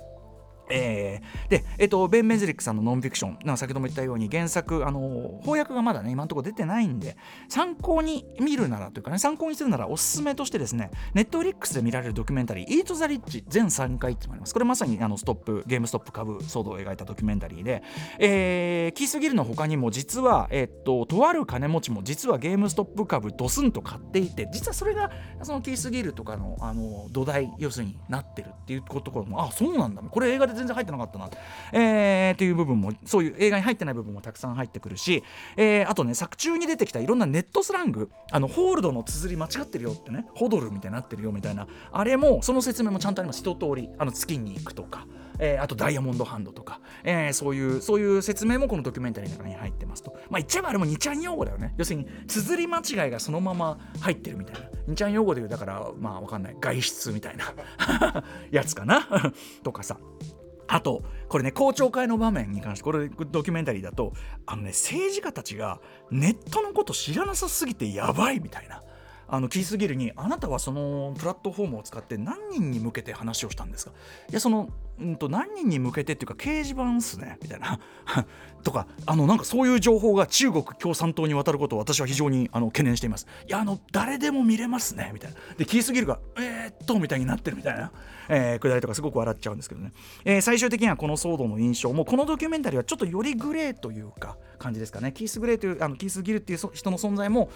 えー、で、えっと、ベン・メズリックさんのノンフィクション、先ほども言ったように原作、あの翻訳がまだね、今のところ出てないんで、参考に見るならというかね、参考にするならおすすめとしてですね、ネットフリックスで見られるドキュメンタリー、イート・ザ・リッチ全3回ってのがあります。これまさにあのストップ、ゲームストップ株騒動を描いたドキュメンタリーで、えー、キース・ギルの他にも実は、えっと、とある金持ちも実はゲームストップ株ドスンと買っていて、実はそれがそのキース・ギルとかのあの土台、要するになってるっていうところも、あ、そうなんだ、これ映画で全然入ってなかったな。えー、っていう部分もそういう映画に入ってない部分もたくさん入ってくるし、えー、あとね作中に出てきたいろんなネットスラング。あのホールドの綴り間違ってるよってね。ホドルみたいになってるよみたいな。あれもその説明もちゃんとあります。一通り。あの月に行くとか。えー、あとダイヤモンドハンドとか、えー、そういうそういう説明もこのドキュメンタリーの中に入ってますと。まあ言っちゃえばあれも2ちゃん用語だよね。要するに綴り間違いがそのまま入ってるみたいな。2ちゃん用語でいうだからまあわかんない。外出みたいな。やつかな？とかさ。あとこれね公聴会の場面に関してこれドキュメンタリーだとあのね政治家たちがネットのこと知らなさすぎてやばいみたいな。あのキース・ギルにあなたはそのプラットフォームを使って何人に向けて話をしたんですか？いやその、うんと、何人に向けてっていうか掲示板っすねみたいな。とかあのなんかそういう情報が中国共産党に渡ることを私は非常にあの懸念しています。いやあの誰でも見れますねみたいな。でキース・ギルがえー、っとみたいになってるみたいな、えー、くだりとかすごく笑っちゃうんですけどね、えー、最終的にはこの騒動の印象もこのドキュメンタリーはちょっとよりグレーというか感じですかね。キース・グレーというあのキース・ギルっていう人の存在も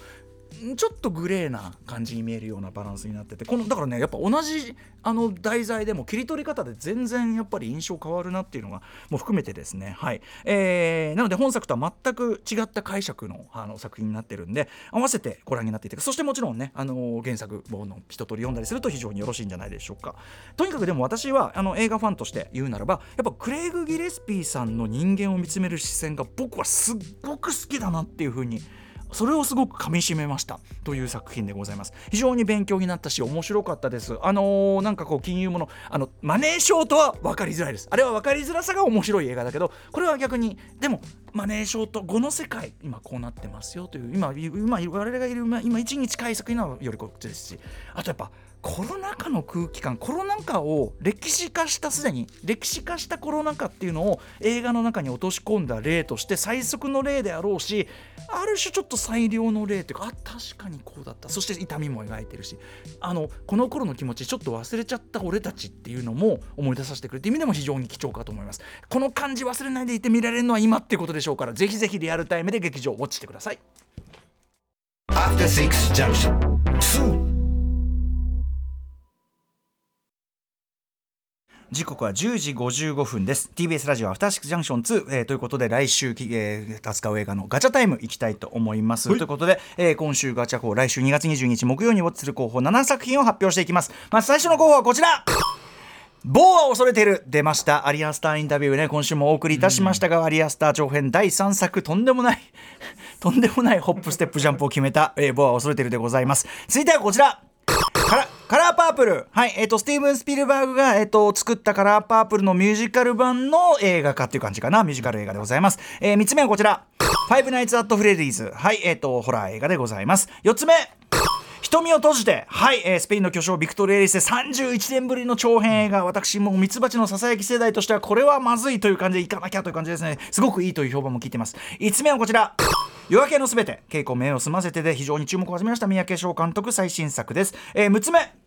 ちょっとグレーな感じに見えるようなバランスになっててこのだからねやっぱ同じあの題材でも切り取り方で全然やっぱり印象変わるなっていうのがもう含めてですね。はい、えー、なので本作とは全く違った解釈のあの作品になってるんで合わせてご覧になっていてそしてもちろんねあの原作本の一通り読んだりすると非常によろしいんじゃないでしょうか。とにかくでも私はあの映画ファンとして言うならばやっぱクレイグ・ギレスピーさんの人間を見つめる視線が僕はすっごく好きだなっていうふうに思いますそれをすごく噛みしめましたという作品でございます。非常に勉強になったし面白かったです。あのー、なんかこう金融ものあのマネーショートは分かりづらいです。あれは分かりづらさが面白い映画だけどこれは逆にでもマネーショート後の世界今こうなってますよという今今我々がいる今一に近い作品はよりこっちですしあとやっぱコロナ禍の空気感コロナ禍を歴史化したすでに歴史化したコロナ禍っていうのを映画の中に落とし込んだ例として最速の例であろうしある種ちょっと最良の例というかあ確かにこうだった。そして痛みも描いてるし。あのこの頃の気持ちちょっと忘れちゃった俺たちっていうのも思い出させてくれていう意味でも非常に貴重かと思います。この感じ忘れないでいて見られるのは今っていうことでしょうからぜひぜひリアルタイムで劇場をウォッチしてください。After Six Junction 時刻は10時55分です。TBS ラジオアフターシックスジャンクション2、えー、ということで来週、えー、扱う映画のガチャタイムいきたいと思います。ということで、えー、今週ガチャ号来週2月22日木曜にウォッチする候補7作品を発表していきます。まず最初の候補はこちら。某は恐れている。出ました。アリアスターインタビューね。今週もお送りいたしましたが、うん、アリアスター長編。第3作とんでもない とんでもないホップステップジャンプを決めた、えー、某は恐れているでございます。続いてはこちらカラーパープル。はい。えっ、ー、と、スティーブン・スピルバーグが、えっ、ー、と、作ったカラーパープルのミュージカル版の映画化っていう感じかな。ミュージカル映画でございます。えー、3つ目はこちら。ファイブ・ナイツ・アット・フレディーズ。はい。えっ、ー、と、ホラー映画でございます。四つ目。瞳を閉じて、はい、えー、スペインの巨匠ビクトリ・エリスで31年ぶりの長編映画、私もミツバチのささやき世代としては、これはまずいという感じでいかなきゃという感じですね。すごくいいという評判も聞いてます。5つ目はこちら。夜明けのすべて、稽古目を済ませてで非常に注目を始めました三宅翔監督最新作です。えー、6つ目。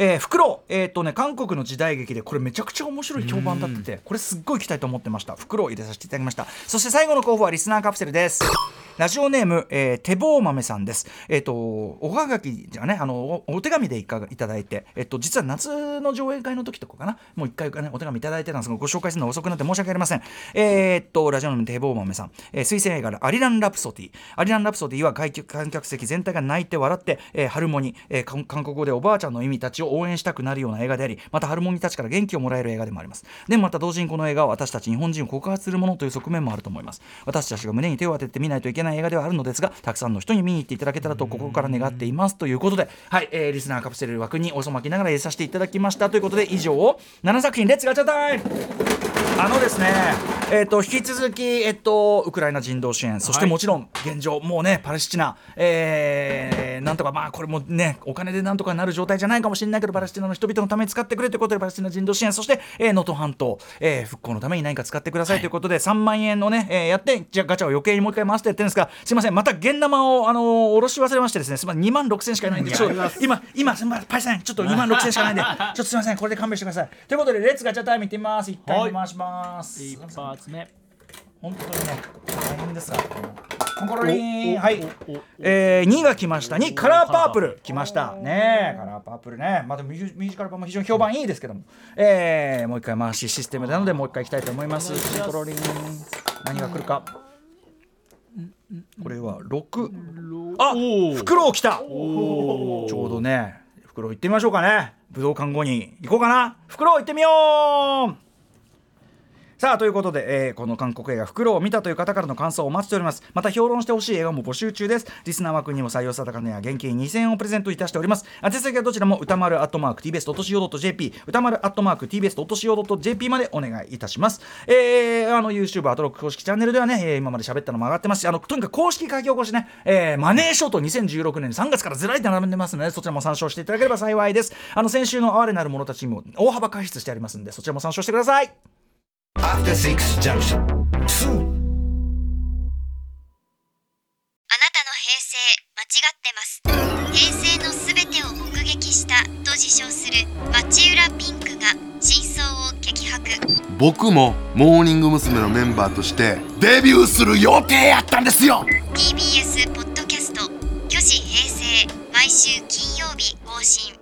えー、フクロウ、えー、っとね、韓国の時代劇でこれめちゃくちゃ面白い評判だっててこれすっごい期待と思ってました。フクロウ入れさせていただきました。そして最後の候補はリスナーカプセルです。ラジオネーム、えー、手棒豆さんです。えっ、ー、と、おはがきじゃね、あの、お手紙でいただいて、えっ、ー、と、実は夏の上映会の時とかかな、もう一回、ね、お手紙いただいてたんですが、ご紹介するの遅くなって申し訳ありません。えっと、ラジオネーム手棒豆さん、えー、推薦映画アリラン・ラプソディ。アリラン・ラプソディは観客席全体が泣いて笑って、えー、ハルモニ、えー、韓国語でおばあちゃんの意味たちを応援したくなるような映画であり、またハルモニたちから元気をもらえる映画でもあります。でもまた同時にこの映画は私たち日本人を告発するものという側面もあると思います。私たちが胸に手を当てて見ないといけない映画ではあるのですが、たくさんの人に見に行っていただけたらと心から願っていますということで、はい、えー、リスナーカプセル枠におそまきながら入れさせていただきましたということで以上7作品 Let's ガチャタイムあのですね、えーと、引き続き、えーと、ウクライナ人道支援そしてもちろん現状、もうねパレスチナ、えー、なんとかまあこれもねお金でなんとかなる状態じゃないかもしれないけどパレスチナの人々のために使ってくれということでパレスチナ人道支援そして能登、えー、半島、えー、復興のために何か使ってくださいということで、はい、3万円のね、えー、やってじゃガチャを余計にもう一回回してやってるんですがすいませんまた現ナマをあのー、下ろし忘れましてですねすみません2万6000しかないんで。ちょ今今すみませんパイセンちょっと2万6000しかないんで ちょっとすみませんこれで勘弁してください。ということで Let's ガチャタイムいってみます。1回回します、一発目本当にね大変ですがコンコロリンはい、えー、2が来ました2カラーパープル来ましたねカラーパープルねまあでもミュージカル版も非常に評判いいですけども、えー、もう一回回しシステムなのでもう一回いきたいと思いますコンコロリン何が来るかこれは6あフクロウ来たちょうどねフクロウ行ってみましょうかね武道館後に行こうかなフクロウ行ってみようさあということで、えー、この韓国映画「フクロウ」を見たという方からの感想をお待ちしております。また評論してほしい映画も募集中です。リスナー枠にも採用された方には現金2000円をプレゼントいたしております。宛先はどちらも歌丸アットマーク TBS.CO.JP 歌丸アットマーク TBS.CO.JP までお願いいたします。えー、あの YouTube アトロック公式チャンネルではね、えー、今まで喋ったのも上がってますしあのとにかく公式書き起こしね、えー、マネーショート2016年3月からずらりと並んでますのでそちらも参照していただければ幸いです。あの先週の哀れなる者たちにも大幅解説してありますんでそちらも参照してください。After Six Junction. 2あなたの平成間違ってます。平成のすべてを目撃したと自称する町浦ピンクが真相を激白。僕もモーニング娘。のメンバーとしてデビューする予定やったんですよ。TBS ポッドキャスト「巨子毎週金曜日更新